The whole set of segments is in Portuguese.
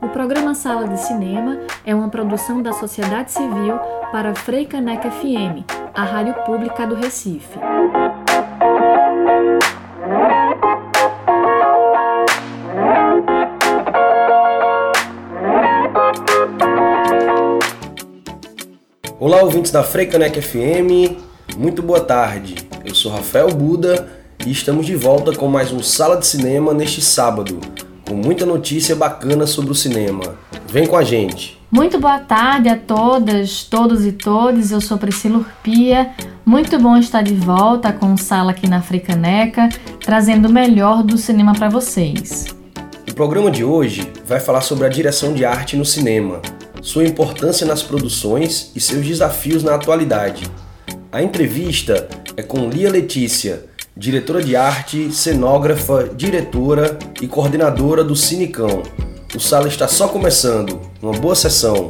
O programa Sala de Cinema é uma produção da sociedade civil para Freicaneca FM, a rádio pública do Recife. Olá, ouvintes da Freicaneca FM, muito boa tarde. Eu sou Rafael Buda e estamos de volta com mais um Sala de Cinema neste sábado, com muita notícia bacana sobre o cinema. Vem com a gente! Muito boa tarde a todas, todos e todes. Eu sou Priscila Urpia. Muito bom estar de volta com o Sala aqui na Africaneca, trazendo o melhor do cinema para vocês. O programa de hoje vai falar sobre a direção de arte no cinema, sua importância nas produções e seus desafios na atualidade. A entrevista é com Lia Letícia, diretora de arte, cenógrafa, diretora e coordenadora do Cinecão. O sala está só começando. Uma boa sessão.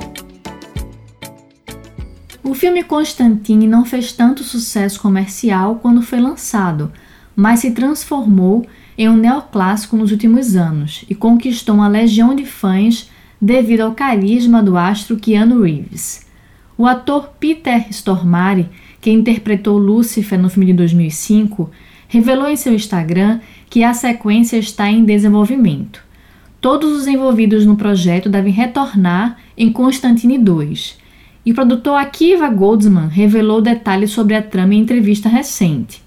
O filme Constantine não fez tanto sucesso comercial quando foi lançado, mas se transformou em um neoclássico nos últimos anos e conquistou uma legião de fãs devido ao carisma do astro Keanu Reeves. O ator Peter Stormare, que interpretou Lúcifer no filme de 2005, revelou em seu Instagram que a sequência está em desenvolvimento. Todos os envolvidos no projeto devem retornar em Constantine 2. E o produtor Akiva Goldsman revelou detalhes sobre a trama em entrevista recente.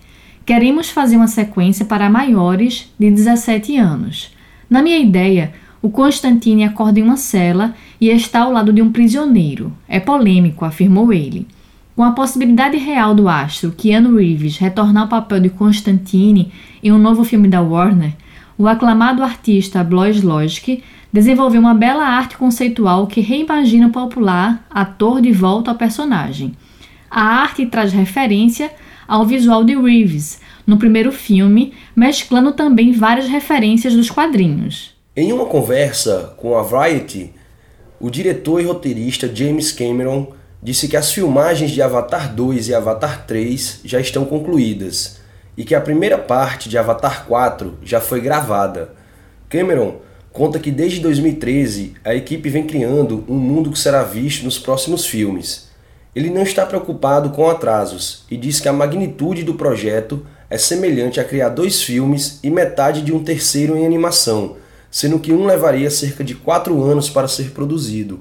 Queremos fazer uma sequência para maiores de 17 anos. Na minha ideia, o Constantine acorda em uma cela e está ao lado de um prisioneiro. É polêmico, afirmou ele. Com a possibilidade real do astro Keanu Reeves retornar ao papel de Constantine em um novo filme da Warner, o aclamado artista Blois Logic desenvolveu uma bela arte conceitual que reimagina o popular ator de volta ao personagem. A arte traz referência ao visual de Reeves no primeiro filme, mesclando também várias referências dos quadrinhos. Em uma conversa com a Variety, o diretor e roteirista James Cameron disse que as filmagens de Avatar 2 e Avatar 3 já estão concluídas e que a primeira parte de Avatar 4 já foi gravada. Cameron conta que desde 2013 a equipe vem criando um mundo que será visto nos próximos filmes. Ele não está preocupado com atrasos e diz que a magnitude do projeto é semelhante a criar dois filmes e metade de um terceiro em animação, sendo que um levaria cerca de quatro anos para ser produzido.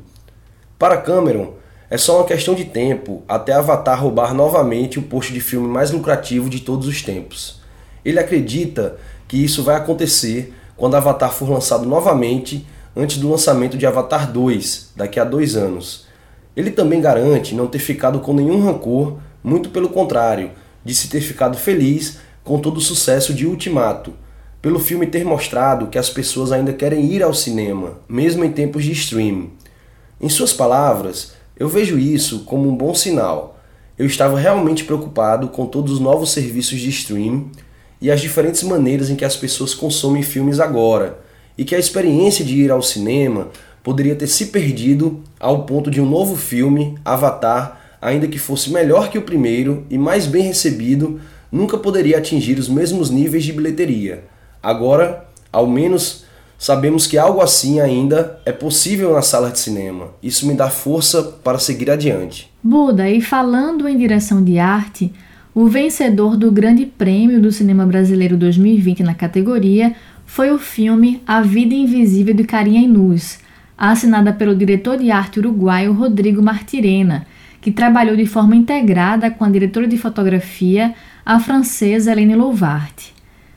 Para Cameron, é só uma questão de tempo até Avatar roubar novamente o posto de filme mais lucrativo de todos os tempos. Ele acredita que isso vai acontecer quando Avatar for lançado novamente antes do lançamento de Avatar 2, daqui a dois anos. Ele também garante não ter ficado com nenhum rancor, muito pelo contrário, de se ter ficado feliz com todo o sucesso de Ultimato, pelo filme ter mostrado que as pessoas ainda querem ir ao cinema, mesmo em tempos de streaming. Em suas palavras, eu vejo isso como um bom sinal. Eu estava realmente preocupado com todos os novos serviços de streaming e as diferentes maneiras em que as pessoas consomem filmes agora, e que a experiência de ir ao cinema poderia ter se perdido ao ponto de um novo filme, Avatar, ainda que fosse melhor que o primeiro e mais bem recebido, nunca poderia atingir os mesmos níveis de bilheteria. Agora, ao menos Sabemos que algo assim ainda é possível na sala de cinema. Isso me dá força para seguir adiante. Buda, e falando em direção de arte, o vencedor do Grande Prêmio do Cinema Brasileiro 2020 na categoria foi o filme A Vida Invisível de Carinha Inus, assinada pelo diretor de arte uruguaio Rodrigo Martirena, que trabalhou de forma integrada com a diretora de fotografia, a francesa Helene Louvart.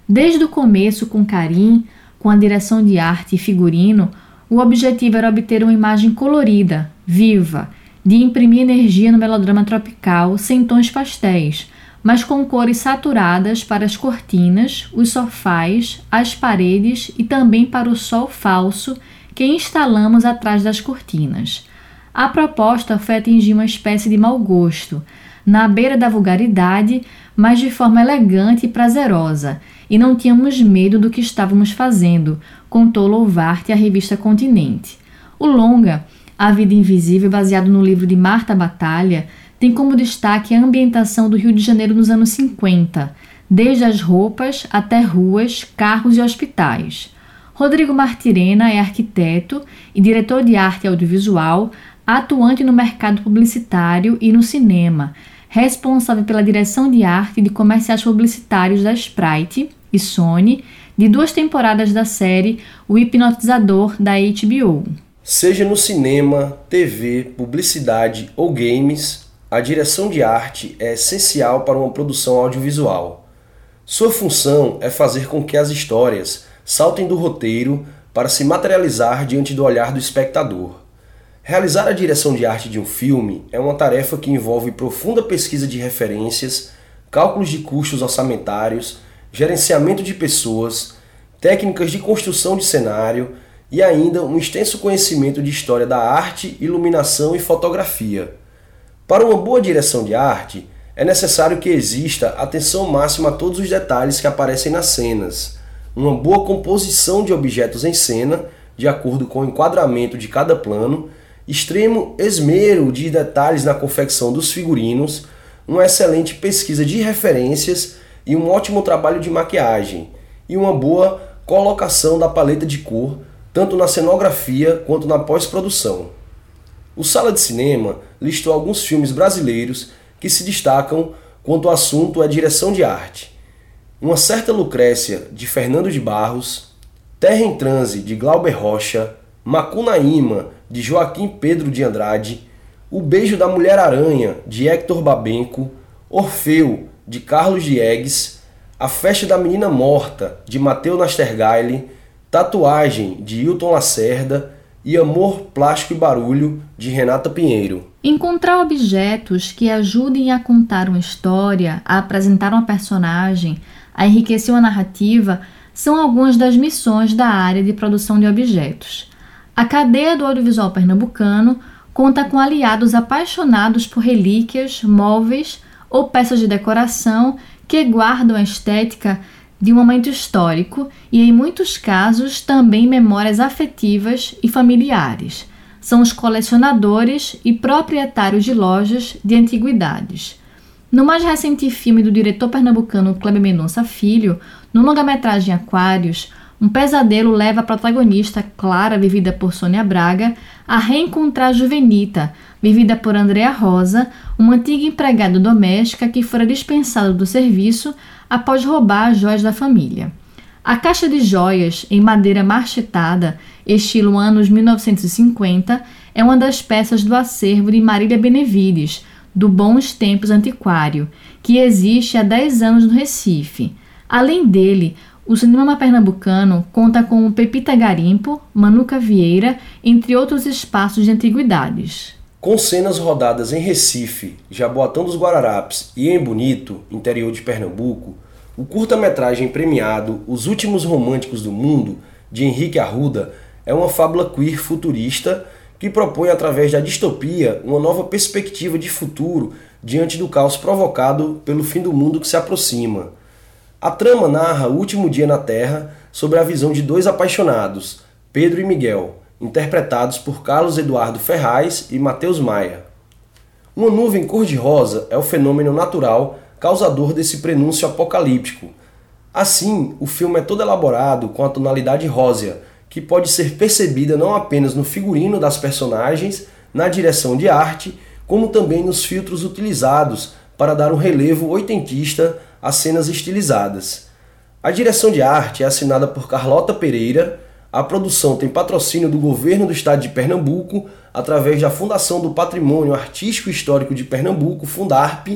Desde o começo, com Carim, com a direção de arte e figurino, o objetivo era obter uma imagem colorida, viva, de imprimir energia no melodrama tropical sem tons pastéis, mas com cores saturadas para as cortinas, os sofás, as paredes e também para o sol falso que instalamos atrás das cortinas. A proposta foi atingir uma espécie de mau gosto, na beira da vulgaridade, mas de forma elegante e prazerosa, e não tínhamos medo do que estávamos fazendo, contou Louvarte à revista Continente. O longa, A Vida Invisível, baseado no livro de Marta Batalha, tem como destaque a ambientação do Rio de Janeiro nos anos 50, desde as roupas até ruas, carros e hospitais. Rodrigo Martirena é arquiteto e diretor de arte audiovisual, atuante no mercado publicitário e no cinema, responsável pela direção de arte de comerciais publicitários da Sprite e Sony, de duas temporadas da série O Hipnotizador da HBO. Seja no cinema, TV, publicidade ou games, a direção de arte é essencial para uma produção audiovisual. Sua função é fazer com que as histórias saltem do roteiro para se materializar diante do olhar do espectador. Realizar a direção de arte de um filme é uma tarefa que envolve profunda pesquisa de referências, cálculos de custos orçamentários, gerenciamento de pessoas, técnicas de construção de cenário e ainda um extenso conhecimento de história da arte, iluminação e fotografia. Para uma boa direção de arte, é necessário que exista atenção máxima a todos os detalhes que aparecem nas cenas, uma boa composição de objetos em cena, de acordo com o enquadramento de cada plano, extremo esmero de detalhes na confecção dos figurinos, uma excelente pesquisa de referências e um ótimo trabalho de maquiagem, e uma boa colocação da paleta de cor, tanto na cenografia quanto na pós-produção. O Sala de Cinema listou alguns filmes brasileiros que se destacam quanto o assunto é direção de arte. Uma Certa Lucrécia, de Fernando de Barros, Terra em Transe, de Glauber Rocha, Macunaíma, de Joaquim Pedro de Andrade, O Beijo da Mulher-Aranha, de Hector Babenco, Orfeu, de Carlos Diegues, A Festa da Menina Morta, de Mateu Nastergaile, Tatuagem, de Hilton Lacerda, e Amor, Plástico e Barulho, de Renata Pinheiro. Encontrar objetos que ajudem a contar uma história, a apresentar uma personagem, a enriquecer uma narrativa são algumas das missões da área de produção de objetos. A cadeia do audiovisual pernambucano conta com aliados apaixonados por relíquias, móveis ou peças de decoração que guardam a estética de um momento histórico e, em muitos casos, também memórias afetivas e familiares. São os colecionadores e proprietários de lojas de antiguidades. No mais recente filme do diretor pernambucano Kleber Mendonça Filho, no longa-metragem Aquários, um pesadelo leva a protagonista, Clara, vivida por Sônia Braga, a reencontrar Juvenita, vivida por Andrea Rosa, uma antiga empregada doméstica que fora dispensada do serviço após roubar as joias da família. A caixa de joias, em madeira marchetada, estilo anos 1950, é uma das peças do acervo de Marília Benevides, do Bons Tempos Antiquário, que existe há 10 anos no Recife. Além dele, o cinema pernambucano conta com Pepita Garimpo, Manuca Vieira, entre outros espaços de antiguidades. Com cenas rodadas em Recife, Jaboatão dos Guararapes e em Bonito, interior de Pernambuco, o curta-metragem premiado Os Últimos Românticos do Mundo, de Henrique Arruda, é uma fábula queer futurista que propõe, através da distopia, uma nova perspectiva de futuro diante do caos provocado pelo fim do mundo que se aproxima. A trama narra o último dia na Terra sobre a visão de dois apaixonados, Pedro e Miguel, interpretados por Carlos Eduardo Ferraz e Matheus Maia. Uma nuvem cor-de-rosa é o fenômeno natural causador desse prenúncio apocalíptico. Assim, o filme é todo elaborado com a tonalidade rósea, que pode ser percebida não apenas no figurino das personagens, na direção de arte, como também nos filtros utilizados para dar um relevo oitentista às cenas estilizadas. A direção de arte é assinada por Carlota Pereira, a produção tem patrocínio do governo do estado de Pernambuco, através da Fundação do Patrimônio Artístico e Histórico de Pernambuco, Fundarp,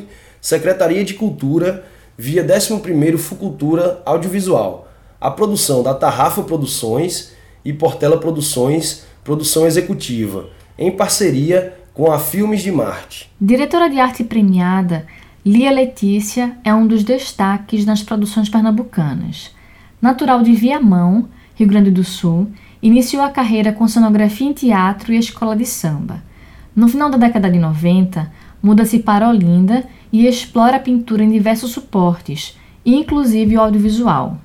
Secretaria de Cultura, via 11º Fucultura Audiovisual, a produção da Tarrafa Produções e Portela Produções, produção executiva, em parceria com a Filmes de Marte. Diretora de arte premiada, Lia Letícia é um dos destaques nas produções pernambucanas. Natural de Viamão, Rio Grande do Sul, iniciou a carreira com cenografia em teatro e escola de samba. No final da década de 90, muda-se para Olinda e explora a pintura em diversos suportes, inclusive o audiovisual.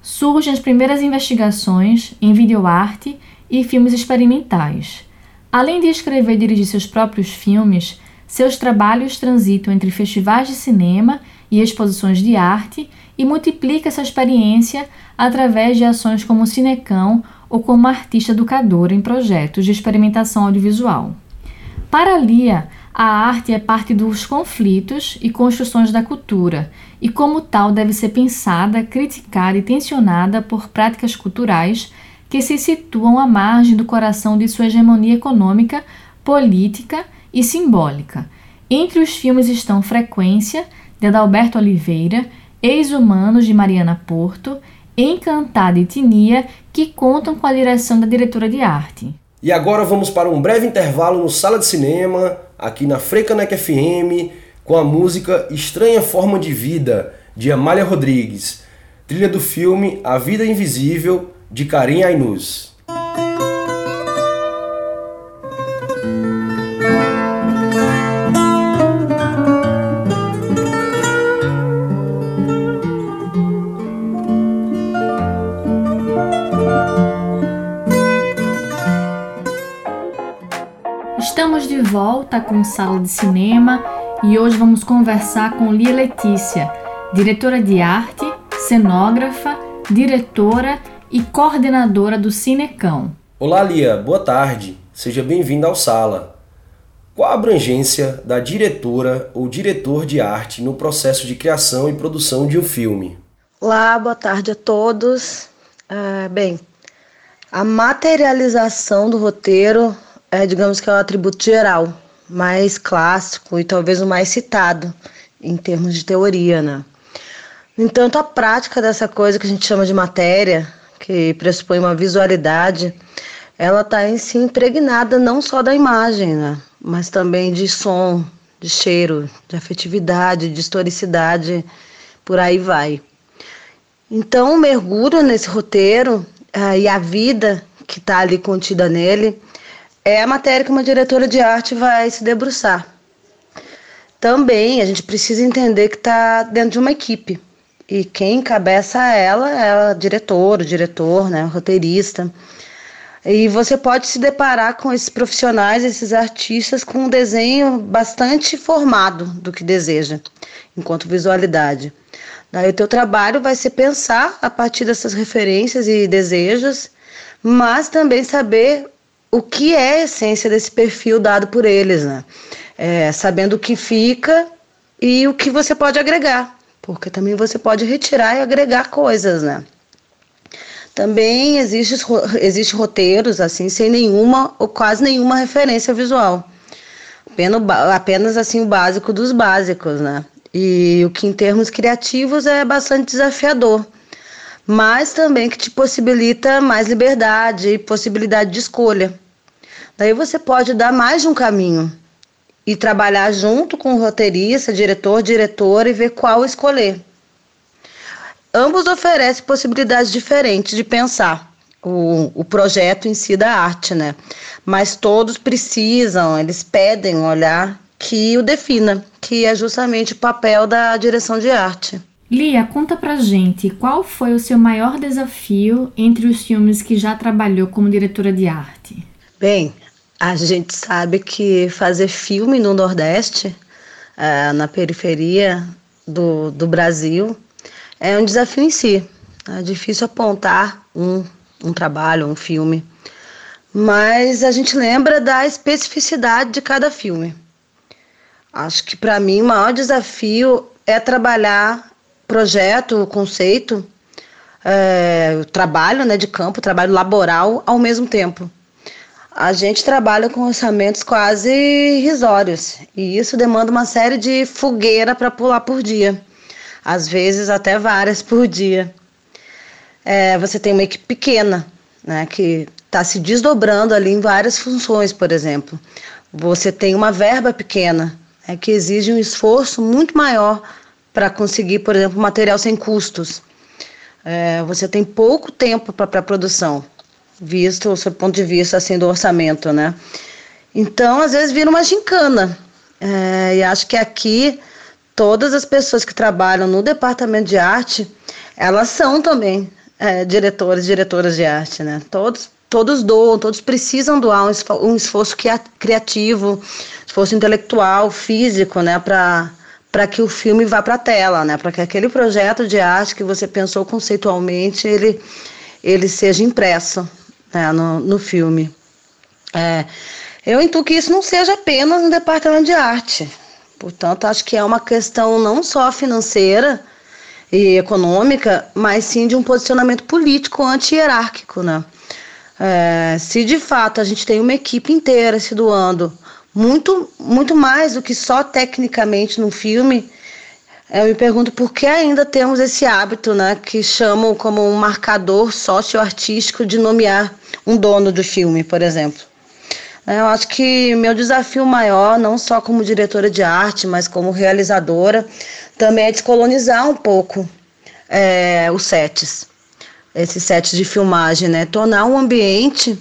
Surgem as primeiras investigações em videoarte e filmes experimentais. Além de escrever e dirigir seus próprios filmes, seus trabalhos transitam entre festivais de cinema e exposições de arte e multiplica essa experiência através de ações como Cinecão ou como artista educadora em projetos de experimentação audiovisual. Para Lia, a arte é parte dos conflitos e construções da cultura, e como tal deve ser pensada, criticada e tensionada por práticas culturais que se situam à margem do coração de sua hegemonia econômica, política e simbólica. Entre os filmes estão Frequência, de Adalberto Oliveira, Ex-Humanos, de Mariana Porto, Encantada e Tinia, que contam com a direção da diretora de arte. E agora vamos para um breve intervalo no Sala de Cinema, aqui na Frecanec FM, com a música Estranha Forma de Vida, de Amália Rodrigues, trilha do filme A Vida Invisível, de Karim Ainuz. Volta com Sala de Cinema e hoje vamos conversar com Lia Letícia, diretora de arte, cenógrafa, diretora e coordenadora do Cinecão. Olá, Lia, boa tarde. Seja bem-vinda ao Sala. Qual a abrangência da diretora ou diretor de arte no processo de criação e produção de um filme? Olá, boa tarde a todos. É, bem, a materialização do roteiro é, digamos que é o atributo geral, mais clássico e talvez o mais citado em termos de teoria, né? No entanto, a prática dessa coisa que a gente chama de matéria, que pressupõe uma visualidade, ela está em si impregnada não só da imagem, né? mas também de som, de cheiro, de afetividade, de historicidade, por aí vai. Então, o mergulho nesse roteiro uh, e a vida que está ali contida nele é a matéria que uma diretora de arte vai se debruçar. Também a gente precisa entender que está dentro de uma equipe. E quem encabeça ela é o diretor, o diretor, né, o roteirista. E você pode se deparar com esses profissionais, esses artistas, com um desenho bastante formado do que deseja, enquanto visualidade. Daí o teu trabalho vai ser pensar a partir dessas referências e desejos, mas também saber o que é a essência desse perfil dado por eles, né? É, sabendo o que fica e o que você pode agregar, porque também você pode retirar e agregar coisas, né? Também existe, existe roteiros assim sem nenhuma ou quase nenhuma referência visual. Apenas, apenas assim o básico dos básicos, né? E o que em termos criativos é bastante desafiador, mas também que te possibilita mais liberdade e possibilidade de escolha. Daí você pode dar mais de um caminho e trabalhar junto com o roteirista, diretor, diretora e ver qual escolher. Ambos oferecem possibilidades diferentes de pensar o, o projeto em si da arte, né? Mas todos precisam, eles pedem um olhar que o defina, que é justamente o papel da direção de arte. Lia, conta pra gente qual foi o seu maior desafio entre os filmes que já trabalhou como diretora de arte? Bem, a gente sabe que fazer filme no Nordeste, uh, na periferia do, do Brasil, é um desafio em si. É difícil apontar um, um trabalho, um filme. Mas a gente lembra da especificidade de cada filme. Acho que para mim o maior desafio é trabalhar projeto, conceito, é, trabalho né, de campo, trabalho laboral ao mesmo tempo. A gente trabalha com orçamentos quase irrisórios e isso demanda uma série de fogueira para pular por dia às vezes até várias por dia. É, você tem uma equipe pequena, né, que está se desdobrando ali em várias funções, por exemplo. Você tem uma verba pequena, né, que exige um esforço muito maior para conseguir, por exemplo, material sem custos. É, você tem pouco tempo para a produção, visto o seu ponto de vista assim, do orçamento, né? Então, às vezes, vira uma gincana. É, e acho que aqui todas as pessoas que trabalham no departamento de arte, elas são também é, diretores diretoras de arte, né? Todos, todos doam, todos precisam doar um esforço criativo, esforço intelectual, físico, né? Para para que o filme vá para a tela, né? Para que aquele projeto de arte que você pensou conceitualmente ele, ele seja impresso né? no, no filme. É, eu intuo que isso não seja apenas no departamento de arte. Portanto, acho que é uma questão não só financeira e econômica, mas sim de um posicionamento político anti-hierárquico, né? É, se de fato a gente tem uma equipe inteira se doando muito, muito mais do que só tecnicamente no filme, eu me pergunto por que ainda temos esse hábito, né, que chamam como um marcador socioartístico de nomear um dono do filme, por exemplo. Eu acho que meu desafio maior, não só como diretora de arte, mas como realizadora, também é descolonizar um pouco é, os sets, esses sets de filmagem, né? Tornar um ambiente,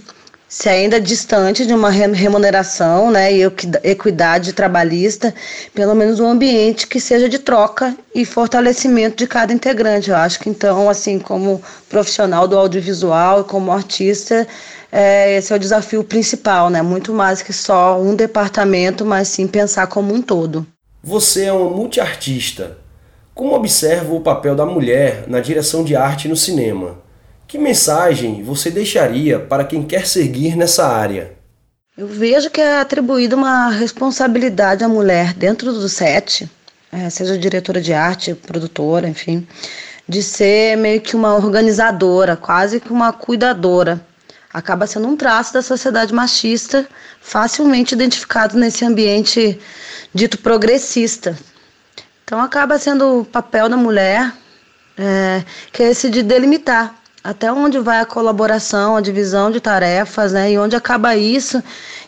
se ainda distante de uma remuneração né, e equidade trabalhista, pelo menos um ambiente que seja de troca e fortalecimento de cada integrante. Eu acho que então, assim, como profissional do audiovisual e como artista, é, esse é o desafio principal, né? Muito mais que só um departamento, mas sim pensar como um todo. Você é uma multiartista. Como observa o papel da mulher na direção de arte no cinema? Que mensagem você deixaria para quem quer seguir nessa área? Eu vejo que é atribuída uma responsabilidade à mulher dentro do set, é, seja diretora de arte, produtora, enfim, de ser meio que uma organizadora, quase que uma cuidadora acaba sendo um traço da sociedade machista, facilmente identificado nesse ambiente dito progressista. Então acaba sendo o papel da mulher, é, que é esse de delimitar até onde vai a colaboração, a divisão de tarefas, né, e onde acaba isso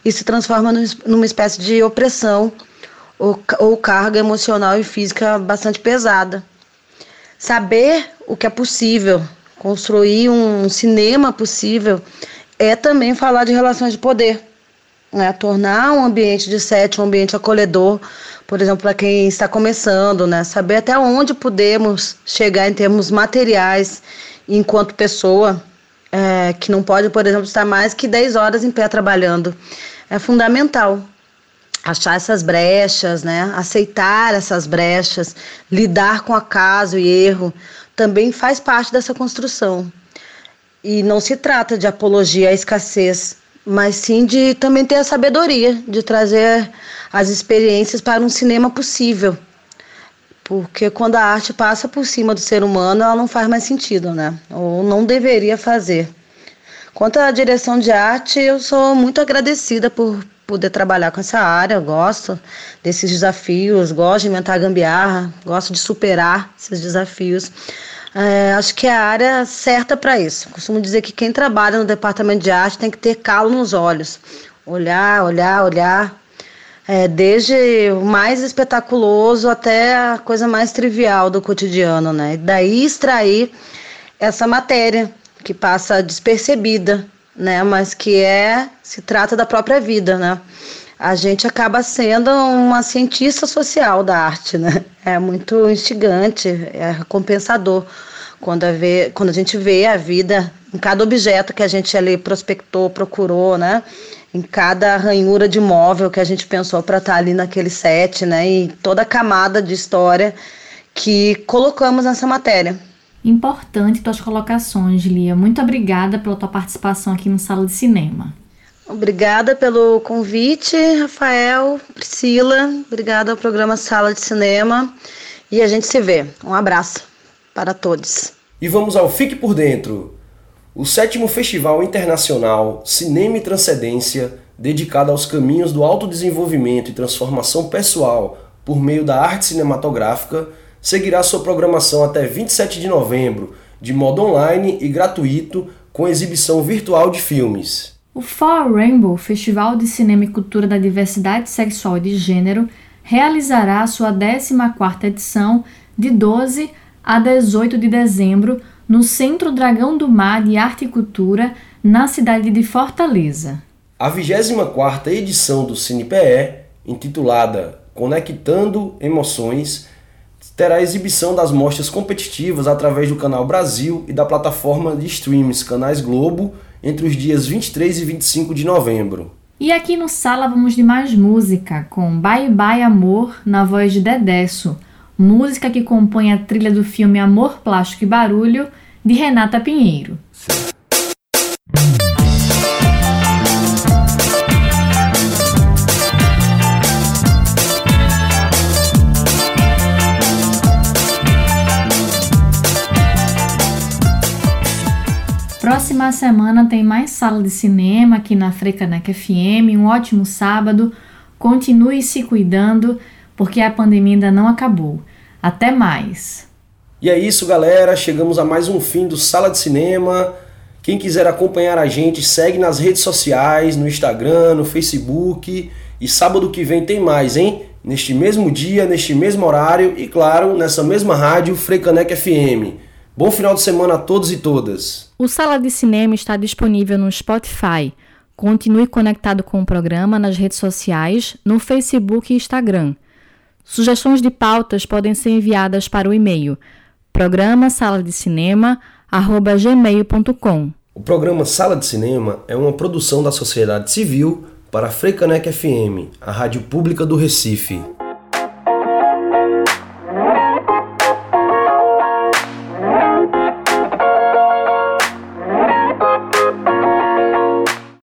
e se transforma numa espécie de opressão ou, ou carga emocional e física bastante pesada. Saber o que é possível, construir um cinema possível é também falar de relações de poder. Né? Tornar um ambiente de set um ambiente acolhedor, por exemplo, para quem está começando, né? saber até onde podemos chegar em termos materiais enquanto pessoa, é, que não pode, por exemplo, estar mais que 10 horas em pé trabalhando. É fundamental achar essas brechas, né? aceitar essas brechas, lidar com acaso e erro, também faz parte dessa construção. E não se trata de apologia à escassez, mas sim de também ter a sabedoria de trazer as experiências para um cinema possível. Porque quando a arte passa por cima do ser humano, ela não faz mais sentido, né? Ou não deveria fazer. Quanto à direção de arte, eu sou muito agradecida por poder trabalhar com essa área, eu gosto desses desafios, gosto de inventar gambiarra, gosto de superar esses desafios. É, acho que é a área certa para isso. Costumo dizer que quem trabalha no departamento de arte tem que ter calo nos olhos. Olhar, olhar, olhar. É, desde o mais espetaculoso até a coisa mais trivial do cotidiano, né? Daí extrair essa matéria que passa despercebida, né? Mas que é se trata da própria vida, né? A gente acaba sendo uma cientista social da arte, né? É muito instigante, é recompensador quando a, vê, quando a gente vê a vida em cada objeto que a gente ali prospectou, procurou, né? Em cada ranhura de móvel que a gente pensou para estar tá ali naquele set, né? E toda a camada de história que colocamos nessa matéria. Importante tuas colocações, Lia. Muito obrigada pela tua participação aqui no Sala de Cinema. Obrigada pelo convite, Rafael, Priscila. Obrigada ao programa Sala de Cinema. E a gente se vê. Um abraço para todos. E vamos ao Fique por Dentro, o sétimo Festival Internacional Cinema e Transcendência, dedicado aos caminhos do autodesenvolvimento e transformação pessoal por meio da arte cinematográfica, seguirá sua programação até 27 de novembro, de modo online e gratuito, com exibição virtual de filmes. O Fall Rainbow, Festival de Cinema e Cultura da Diversidade Sexual e de Gênero, realizará sua 14ª edição de 12 a 18 de dezembro no Centro Dragão do Mar de Arte e Cultura, na cidade de Fortaleza. A 24ª edição do CinePE, intitulada Conectando Emoções, terá exibição das mostras competitivas através do Canal Brasil e da plataforma de streams Canais Globo entre os dias 23 e 25 de novembro. E aqui no Sala vamos de mais música, com Bye Bye Amor, na voz de Dedesso, música que compõe a trilha do filme Amor, Plástico e Barulho, de Renata Pinheiro. Próxima semana tem mais sala de cinema aqui na Frecanec FM. Um ótimo sábado. Continue se cuidando, porque a pandemia ainda não acabou. Até mais. E é isso, galera. Chegamos a mais um fim do Sala de Cinema. Quem quiser acompanhar a gente, segue nas redes sociais, no Instagram, no Facebook. E sábado que vem tem mais, hein? Neste mesmo dia, neste mesmo horário e, claro, nessa mesma rádio, Frecanec FM. Bom final de semana a todos e todas. O Sala de Cinema está disponível no Spotify. Continue conectado com o programa nas redes sociais, no Facebook e Instagram. Sugestões de pautas podem ser enviadas para o e-mail programa sala de cinema gmail.com. O programa Sala de Cinema é uma produção da sociedade civil para a Frecanec FM, a rádio pública do Recife.